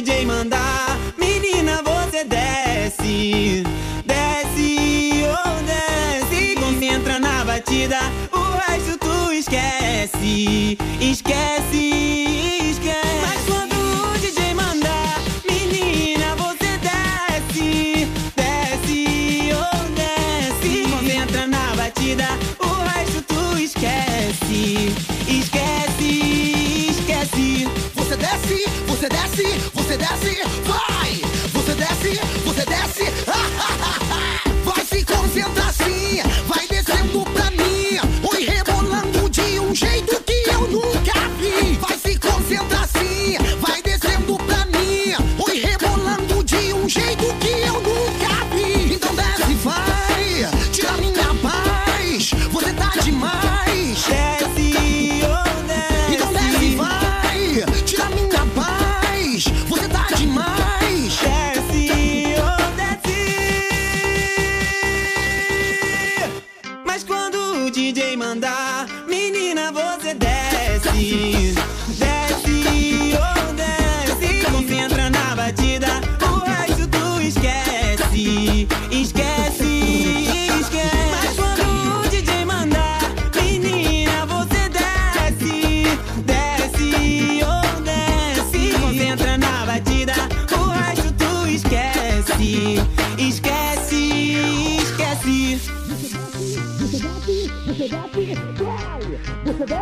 DJ mandar, menina, você desce. Desce, oh, desce. Concentra na batida, o resto tu esquece. Esquece,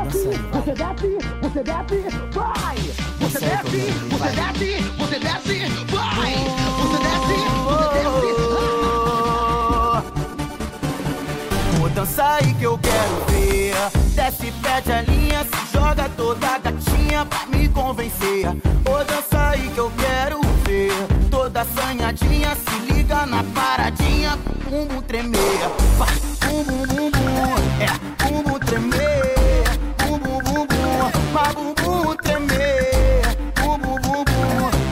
desce, você desce, você desce, vai! Você desce, você desce, você desce, vai! Você desce, você desce. Ô, dança aí que eu quero ver. Desce, pede a linha, se joga toda gatinha pra me convencer. Ô, dança aí que eu quero ver. Toda assanhadinha, se liga na paradinha. Bumbum tremer, vai, bum bum bum. É, bumbum tremer, bum Vai, bumbum tremer.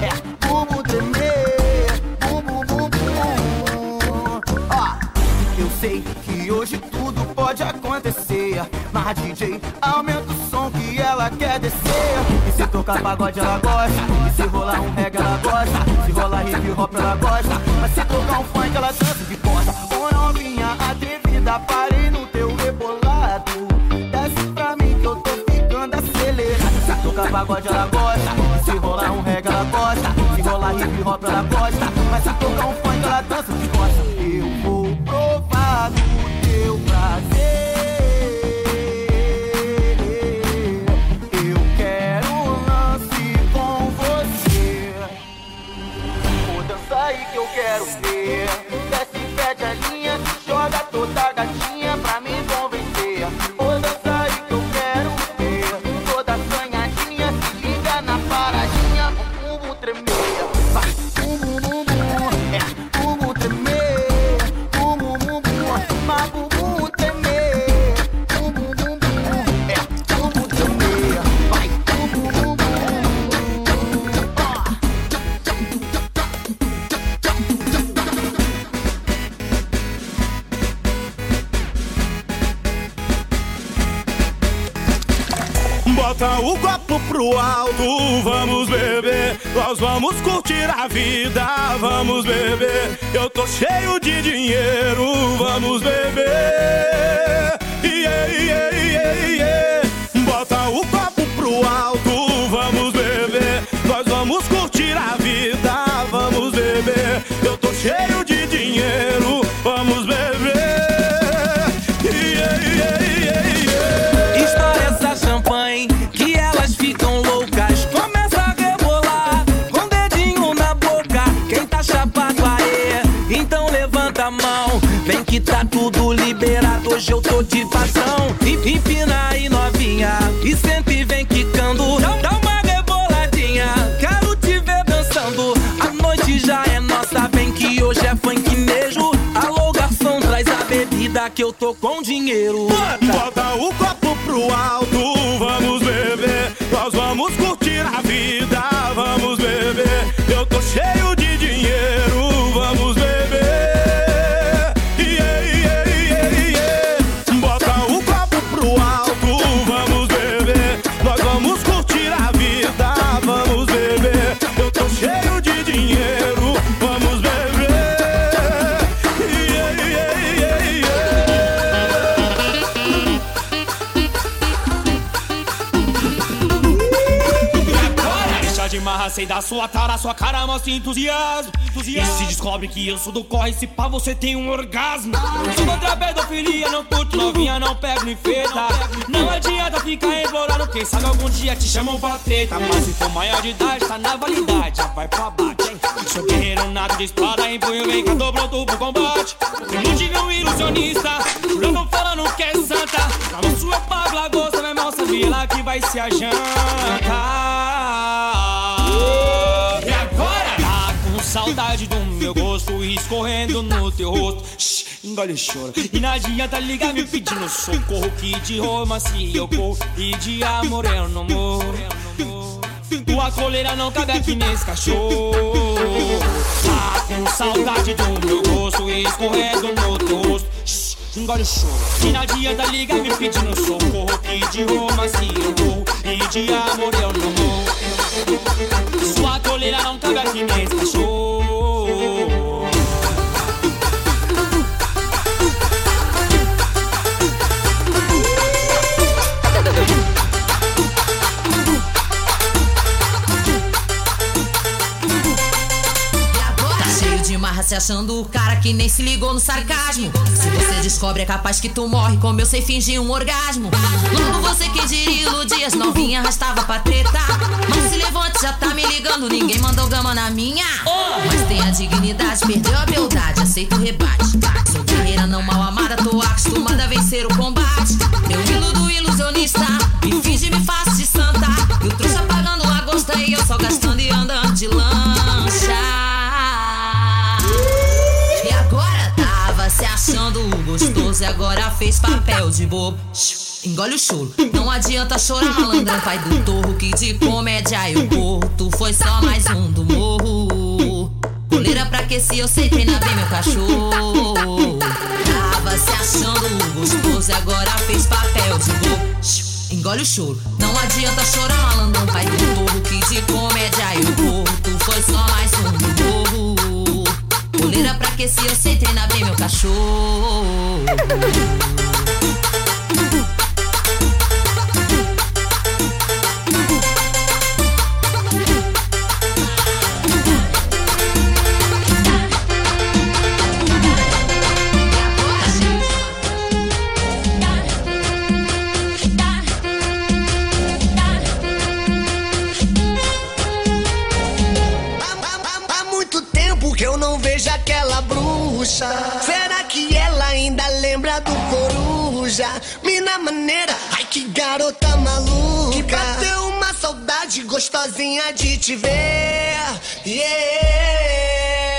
É, bumbum tremer, bum bum bum bum. Ó, eu sei que hoje tudo pode acontecer. Mas DJ, aumenta o som que ela quer descer. E se tocar pagode ela gosta. E se rolar um reggae ela gosta. Se rolar hip hop ela gosta. Mas se tocar um funk ela dança de costa. Ô novinha atrevida, parei no teu rebolado. Tocar pagode ela gosta. Se rolar um reggae ela gosta. Se rolar hip hop ela gosta. Mas se tocar um funk ela dança de costa. Eu vou provar do teu prazer. Aí que eu quero ver. Desce, pede a linha, joga toda gatinha Bota o copo pro alto, vamos beber. Nós vamos curtir a vida, vamos beber. Eu tô cheio de dinheiro, vamos beber. Yeah, yeah, yeah, yeah. Bota o copo pro alto, Empina aí novinha e senta e vem quicando. Dá uma reboladinha, quero te ver dançando. A noite já é nossa, vem que hoje é funk mesmo. Alô, garçom, traz a bebida que eu tô com dinheiro. Bota Da sua tara, sua cara mostra entusiasmo. entusiasmo. E se descobre que eu sou do corre, se pá, você tem um orgasmo. Sou contra a pedofilia, não curto novinha, não pego nem feita. Não adianta ficar implorando, quem sabe algum dia te chamam pra treta. Mas se for maior de idade, tá na validade, já vai pro abate, hein? Sou guerreiro nada de espada, empunho, vem cá, tô pronto pro combate. Eu não tive um ilusionista, jurando falando que é santa. Na sua pago lagosta, meu irmão, sabia lá que vai ser a janta. Saudade do meu gosto escorrendo no teu rosto. Shhh, engole o choro. E não adianta ligar me pedindo socorro. Que de Roma se eu corro e de amor eu não morro. Tua coleira não cabe aqui nesse cachorro. Tá com saudade do meu gosto escorrendo no teu rosto. Shhh, engole o choro. E não adianta ligar me pedindo socorro. Que de Roma se eu corro e de amor eu não morro. Sua coleira não cabe aqui nesse cachorro. Achando o cara que nem se ligou no sarcasmo. Se você descobre, é capaz que tu morre, como eu sei fingir um orgasmo. Logo você que diria iludir as novinhas, arrastava pra treta. Mas se levante, já tá me ligando, ninguém mandou gama na minha. Mas tem a dignidade, perdeu a beldade, aceita o rebate. Sou guerreira não mal amada, tô acostumada a vencer o combate. Eu iludo ilusionista, e agora fez papel de bobo. Engole o choro, não adianta chorar, malandrão, pai do torro. Que de comédia eu corro, foi só mais um do morro. Coleira pra que se eu sei treinar bem meu cachorro. Tava se achando gostoso e agora fez papel de bobo. Engole o choro, não adianta chorar, malandrão, pai do torro. Que de comédia eu corro, foi só mais um do morro. Coleira pra que se eu sei treinar bem meu cachorro. Será que ela ainda lembra do coruja? Mina maneira, ai que garota maluca. Que bateu uma saudade gostosinha de te ver. Yeah.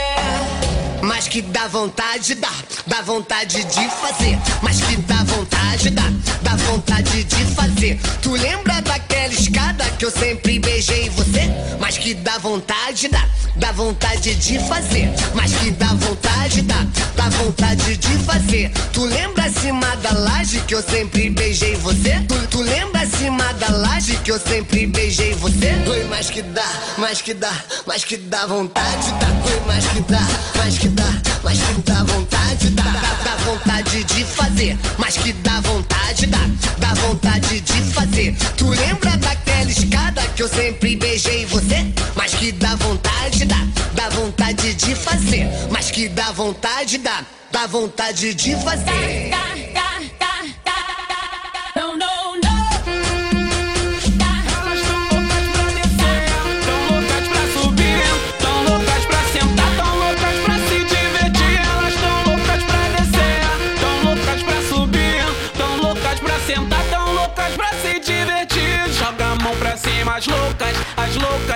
Mas que dá vontade, dá, dá vontade de fazer. Mas que dá vontade, dá, dá vontade de fazer. Tu lembra daquela escada que eu sempre beijei você? Mas que dá vontade, dá, dá vontade de fazer. Mas que dá vontade, dá, dá vontade de fazer. Tu lembra acima da laje que eu sempre beijei você? Tu, tu lembra acima da laje que eu sempre beijei você? Oi, mas que dá, mas que dá, mas que dá vontade, dá. Oi, mas que dá, mas que dá, mas que dá vontade, dá. Dá, dá vontade de fazer, mas que dá vontade, dá. Dá vontade de fazer. Tu lembra daquela escada que eu sempre beijei você? Mas que dá vontade, dá. Dá vontade de fazer, mas que dá vontade, dá. Dá vontade de fazer. Elas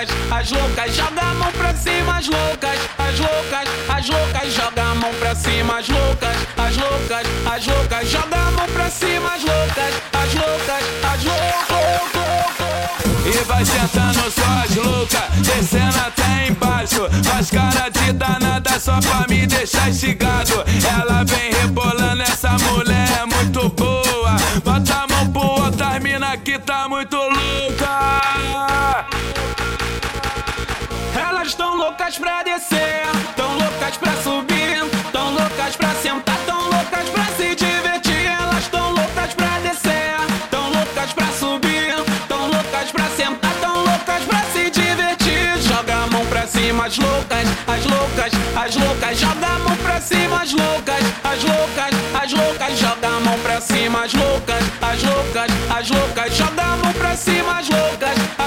loucas, as loucas. Joga a mão pra cima, as loucas, as loucas, as loucas. Joga a mão pra cima, as loucas, as loucas, as loucas. Joga a mão pra cima, as loucas, as loucas, as loucas. E vai sentando só as loucas, descendo até embaixo. Faz cara de danada só pra me deixar instigado. Ela vem rebolando, essa mulher é muito boa. Bota a loucas pra descer, tão loucas pra subir, tão loucas pra sentar, tão loucas pra se divertir. Elas tão loucas pra descer, tão loucas pra subir, tão loucas pra sentar, tão loucas pra se divertir. as loucas, as loucas, joga a mão pra cima, as loucas, as loucas, as loucas, joga a mão pra cima, as loucas, as loucas, as loucas, joga a mão pra cima, as loucas, as loucas,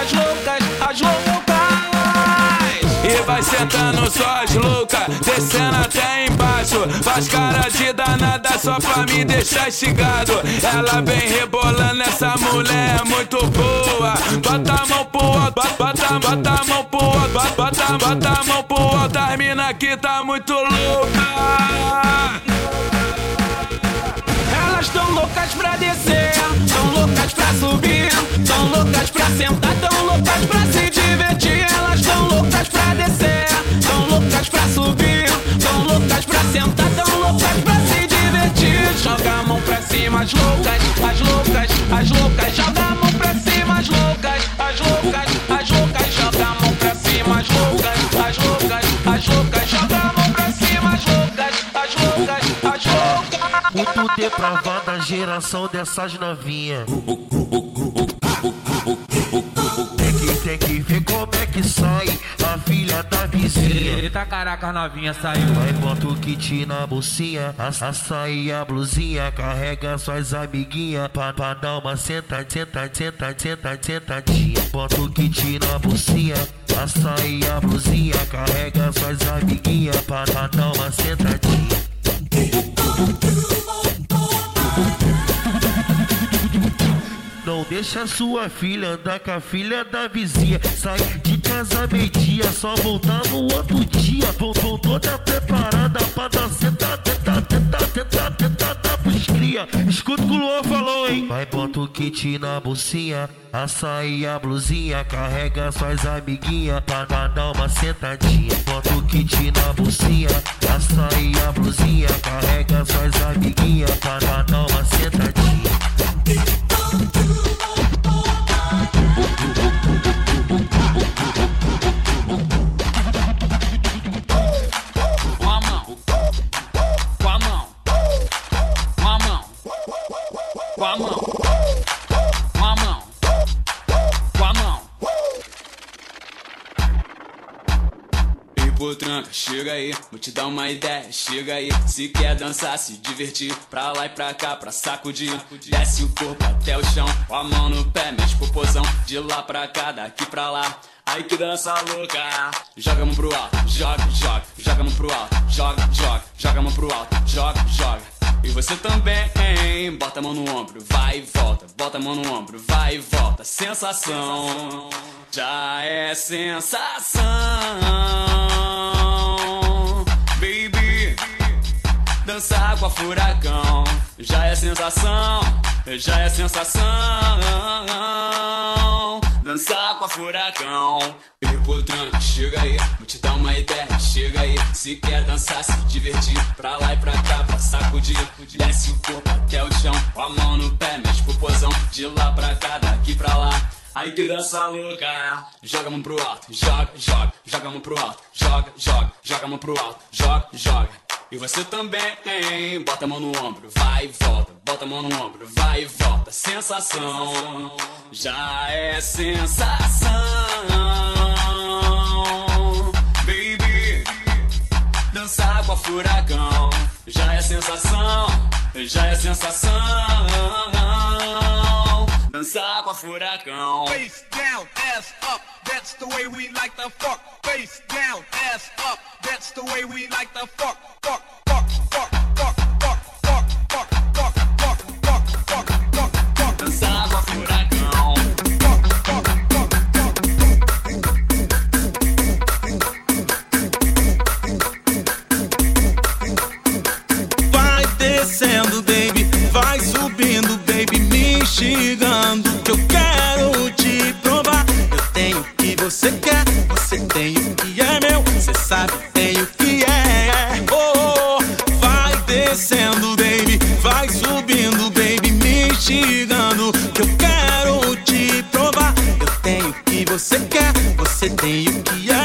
sentando só as loucas, descendo até embaixo. Faz cara de danada só pra me deixar estigado. Ela vem rebolando, essa mulher é muito boa. Bota a mão pro alto, bota, bota a mão pro alto, bota, bota a mão pro alto. As mina aqui tá muito louca. Elas tão loucas pra descer, tão loucas pra subir, tão loucas pra sentar, tão loucas pra se divertir. Elas tão loucas pra descer, as loucas, as loucas, as loucas, joga a mão pra cima, as loucas, as loucas, as loucas, joga a mão pra cima, as loucas, as loucas, as loucas, joga a mão pra cima, as loucas, as loucas, as loucas. Muito depravada a geração dessas novinhas. Tem que, tem que ver como é que sai Eita caraca, novinha saiu. Vai bota o kit na bolsinha, a, a blusinha, carrega suas amiguinhas pra, pra dar uma senta, senta, senta, senta, sentadinha. Bota o kit na bolsinha, a saia, a blusinha, carrega suas amiguinhas pra, pra dar uma sentadinha. Não deixa sua filha andar com a filha da vizinha. Sai de casa meio-dia, só voltar no outro dia. Voltou toda preparada pra dar senta, tenta, tenta, tenta, tenta, tenta pros cria. Escuta o que o Luan falou, hein? Vai, bota o kit na bolsinha, a saia, a blusinha. Carrega suas amiguinhas pra, dar uma sentadinha. Bota o kit na bolsinha, a saia, a blusinha. Carrega suas amiguinhas pra dar uma sentadinha. Chega aí, vou te dar uma ideia, chega aí. Se quer dançar, se divertir, pra lá e pra cá, pra sacudir. Desce o corpo até o chão, com a mão no pé, mexe popozão. De lá pra cá, daqui pra lá. Aí que dança louca, joga a mão pro alto, joga, joga, joga a mão pro alto, joga, joga, joga a mão pro alto, joga, joga. E você também, hein? bota a mão no ombro, vai e volta, bota a mão no ombro, vai e volta. Sensação, já é sensação, Dançar com a furacão, já é sensação, já é sensação. Dançar com a furacão, tranco, chega aí, vou te dar uma ideia, chega aí. Se quer dançar, se divertir, pra lá e pra cá, pra sacudir. Desce o corpo até o chão, com a mão no pé, mexe popozão. De lá pra cá, daqui pra lá. Aí que dança louca, joga a mão pro alto, joga, joga, joga a mão pro alto, joga, joga, joga a mão pro alto, joga, joga. E você também, bota a mão no ombro, vai e volta, bota a mão no ombro, vai e volta. Sensação, já é sensação, baby. Dançar com a furacão, já é sensação, já é sensação. Dançar com a furacão. Face down, ass up, that's the way we like to fuck. Face down, ass up, that's the way we like to fuck, fuck, fuck, fuck, me instigando. Que eu quero te provar. Eu tenho o que você quer, você tem o que é meu. Você sabe, tem o que é. Oh, oh, vai descendo, baby, vai subindo, baby, me instigando. Que eu quero te provar. Eu tenho o que você quer, você tem o que é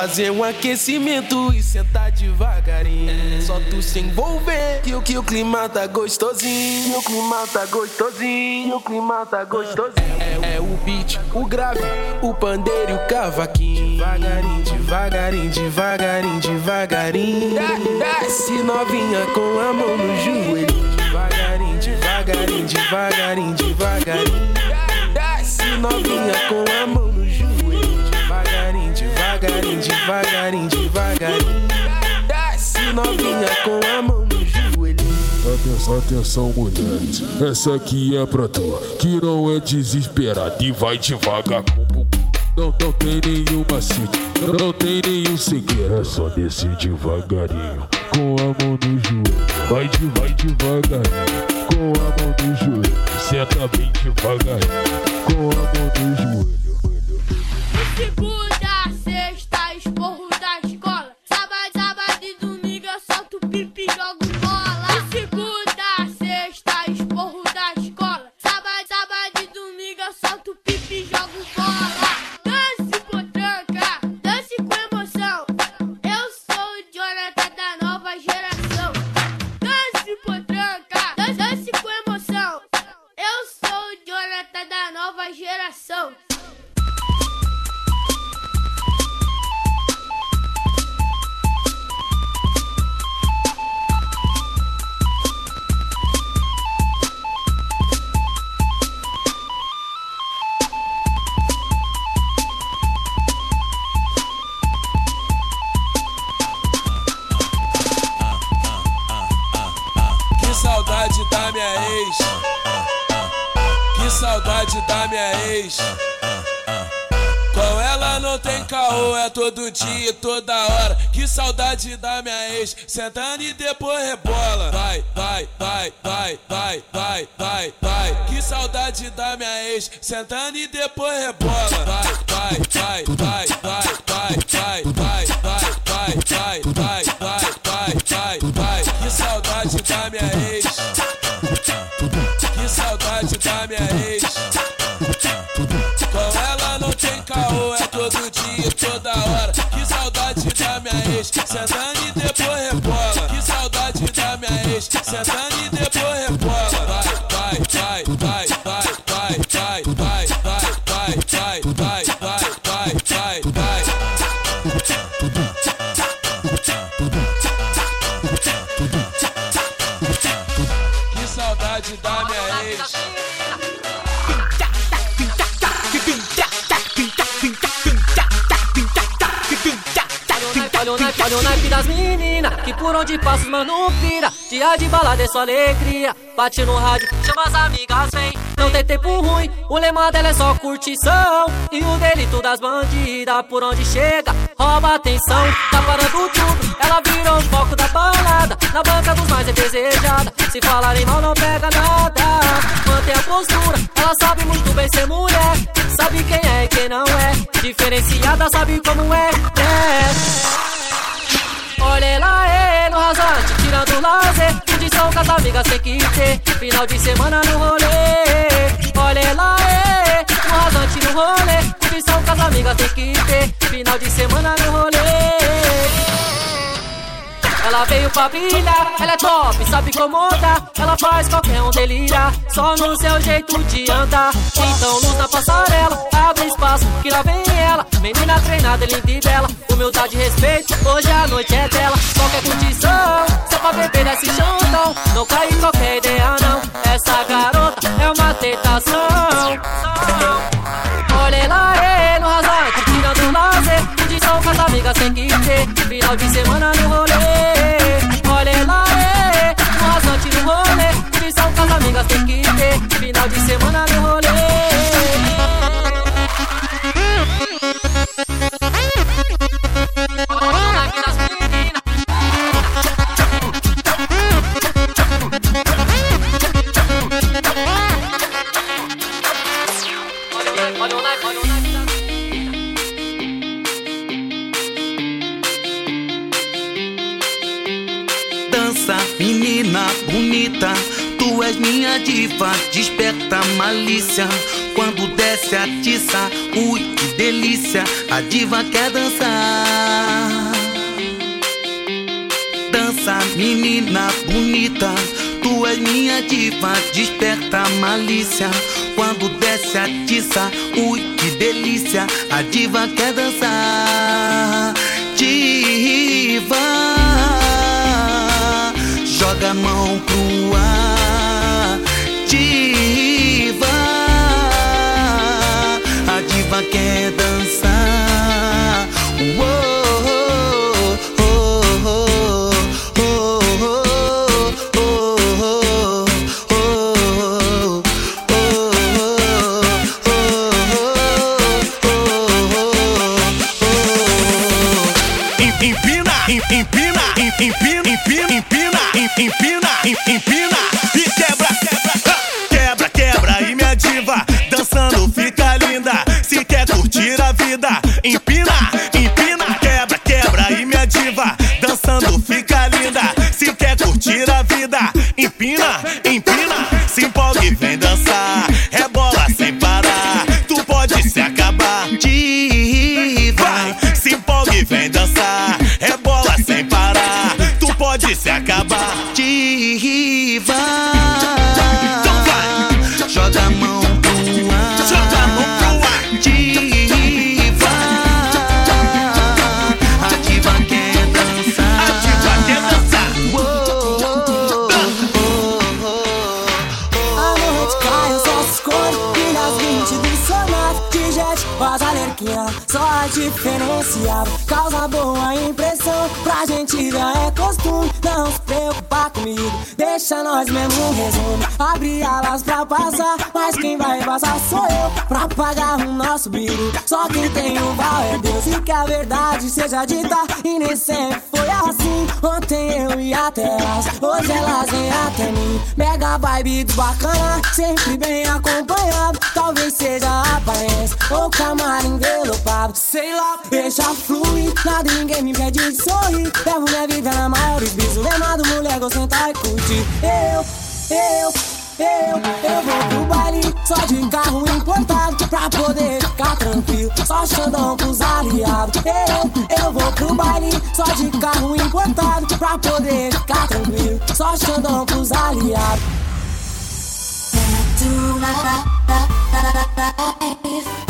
fazer um aquecimento e sentar devagarinho. Só tu se envolver que o que o clima tá gostosinho. O clima tá gostosinho, o clima tá gostosinho. É, é o beat, o grave, o pandeiro e o cavaquinho. Devagarinho, devagarinho, devagarinho, devagarinho. Desce novinha com a mão no joelho. Devagarinho, devagarinho, devagarinho, devagarinho. Desce novinha com a mão devagarinho, devagarinho, devagarinho Desce novinha com a mão no joelho Atenção, atenção, mulheres. Essa aqui é pra tu, que não é desesperado e vai devagar com o bumbum. Não, não tem nenhum macete, não, não tem nenhum segredo. É só descer devagarinho, com a mão no joelho. Vai, de, vai devagarinho, com a mão no joelho. Senta bem devagarinho, com a mão no joelho. Sexta, todo dia, toda hora. Que saudade da minha ex. Sentando e depois rebola. Vai, vai, vai, vai, vai, vai, vai, vai. Que saudade da minha ex. Sentando e depois rebola. Vai, vai, vai, vai, vai, vai, vai, vai, vai, vai, vai, vai, vai, vai, vai, vai. Que saudade da minha ex. Que saudade da minha ex. bitch. Savannah meninas Que por onde passa os mano pira Dia de balada é só alegria. Bate no rádio, chama as amigas, vem. Não tem tempo ruim, o lema dela é só curtição. E o delito das bandidas Por onde chega, rouba atenção Tá parando tudo, ela virou o foco da balada Na banca dos mais é desejada Se falarem mal não pega nada. Mantém a postura, ela sabe muito bem ser mulher. Sabe quem é e quem não é. Diferenciada, sabe como é, é. Olha ela é no rasante, tirando o lazer. Condição com as amigas tem que ter Final de semana no rolê. Olha ela é no rasante no rolê. Condição com as amigas tem que ter Final de semana no rolê ela veio pra brilhar, ela é top, sabe comandar. Ela faz qualquer um delirar, só no seu jeito de andar. Então luz na passarela, abre espaço, que lá vem ela. Menina treinada, linda e bela. Humildade e respeito, hoje a noite é dela. Qualquer condição, você Ela bebê desse chantão, não cai em qualquer ideia não. Essa garota é uma tentação. Olha lá, é, no razão, curtindo do lazer. Curtição com as amigas tem que ter. Final de semana no rolê. A diva quer dançar. Dança, menina bonita, tu és minha diva, desperta malícia. Quando desce a tiça, ui, que delícia, a diva quer dançar. Diva joga a mão pro ar. Diva, a diva quer empina, em- empina, em- empina e quebra, quebra, quebra, quebra e minha diva dançando fica linda. Se quer curtir a vida, empina, empina, quebra, quebra e minha diva dançando fica linda. Se quer curtir a vida, empina, empina, se empolga e vem dançar. Nós mesmo um resumo. Abre alas pra passar Mas quem vai passar sou eu. Pra pagar o nosso brilho Só quem tem o val é Deus. E que a verdade seja dita E nem sempre foi assim. Ontem eu ia até elas Hoje elas vêm até mim. Mega vibe do bacana Sempre bem acompanhado. Talvez seja a aparência Ou camarim Sei lá, deixa fluir Nada e ninguém me impede de sorrir Levo minha vida na maior biso Lemado mulher, vou sentar e curtir Eu, eu eu, eu vou pro baile só de carro importado Pra poder ficar tranquilo, só xandão pros aliados Eu, eu vou pro baile só de carro importado Pra poder ficar tranquilo, só xandão pros aliados jump back, jump back, to Ela tá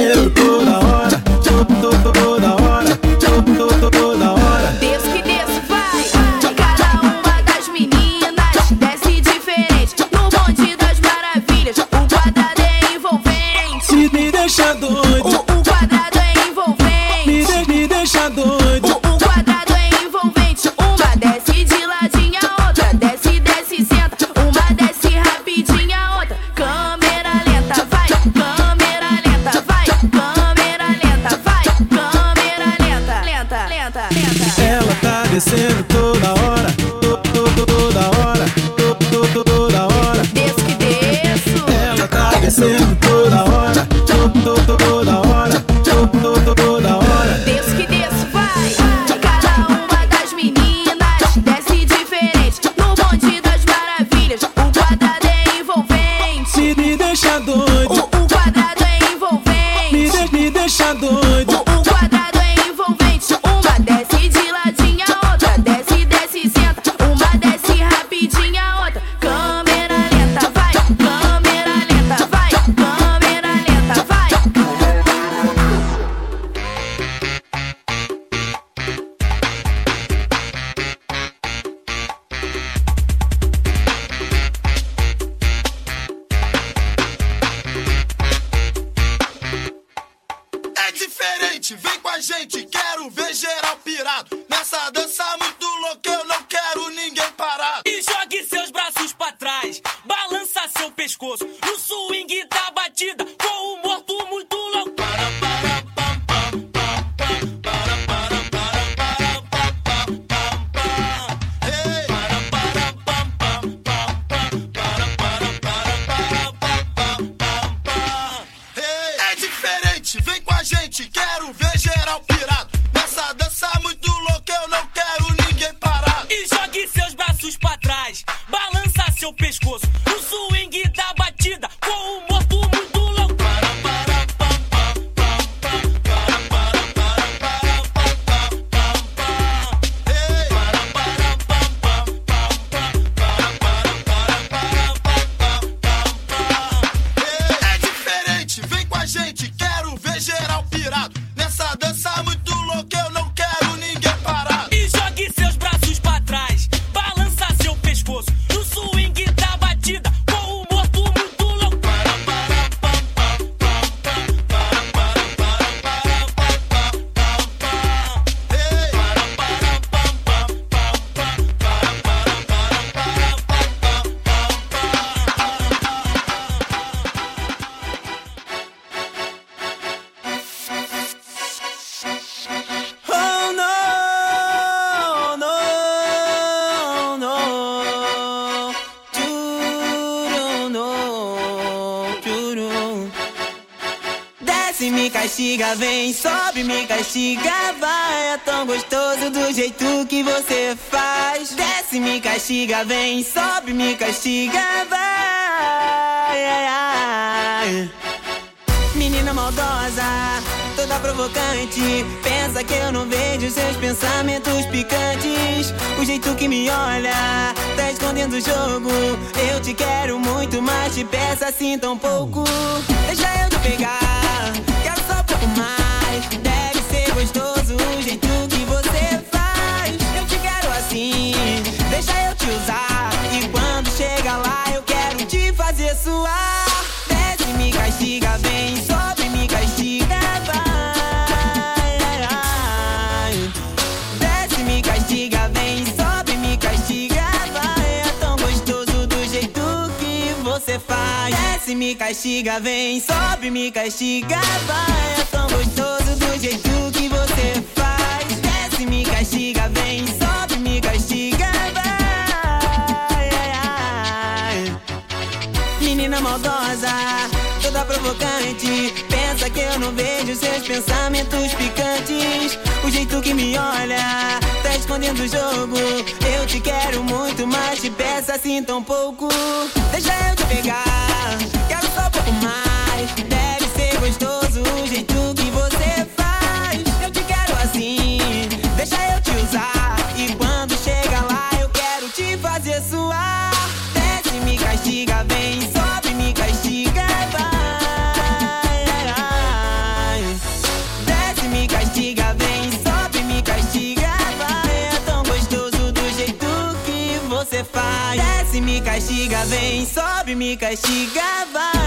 tá Vem, sobe, me castiga, vai. É tão gostoso do jeito que você faz. Desce, me castiga, vem, sobe, me castiga, vai. É, é, é. Menina maldosa, toda provocante. Pensa que eu não vejo seus pensamentos picantes. O jeito que me olha, tá escondendo o jogo. Eu te quero muito, mas te peço assim tão pouco. Deixa eu te pegar. my castiga, vem, sobe, me castiga, vai. É tão gostoso do jeito que você faz. Desce, me castiga, vem, sobe, me castiga, vai. Menina maldosa, toda provocante. Pensa que eu não vejo seus pensamentos picantes. O jeito que me olha, tá escondendo o jogo. Eu te quero muito, mas te peço assim tão pouco. Deixa eu Мика Сигава.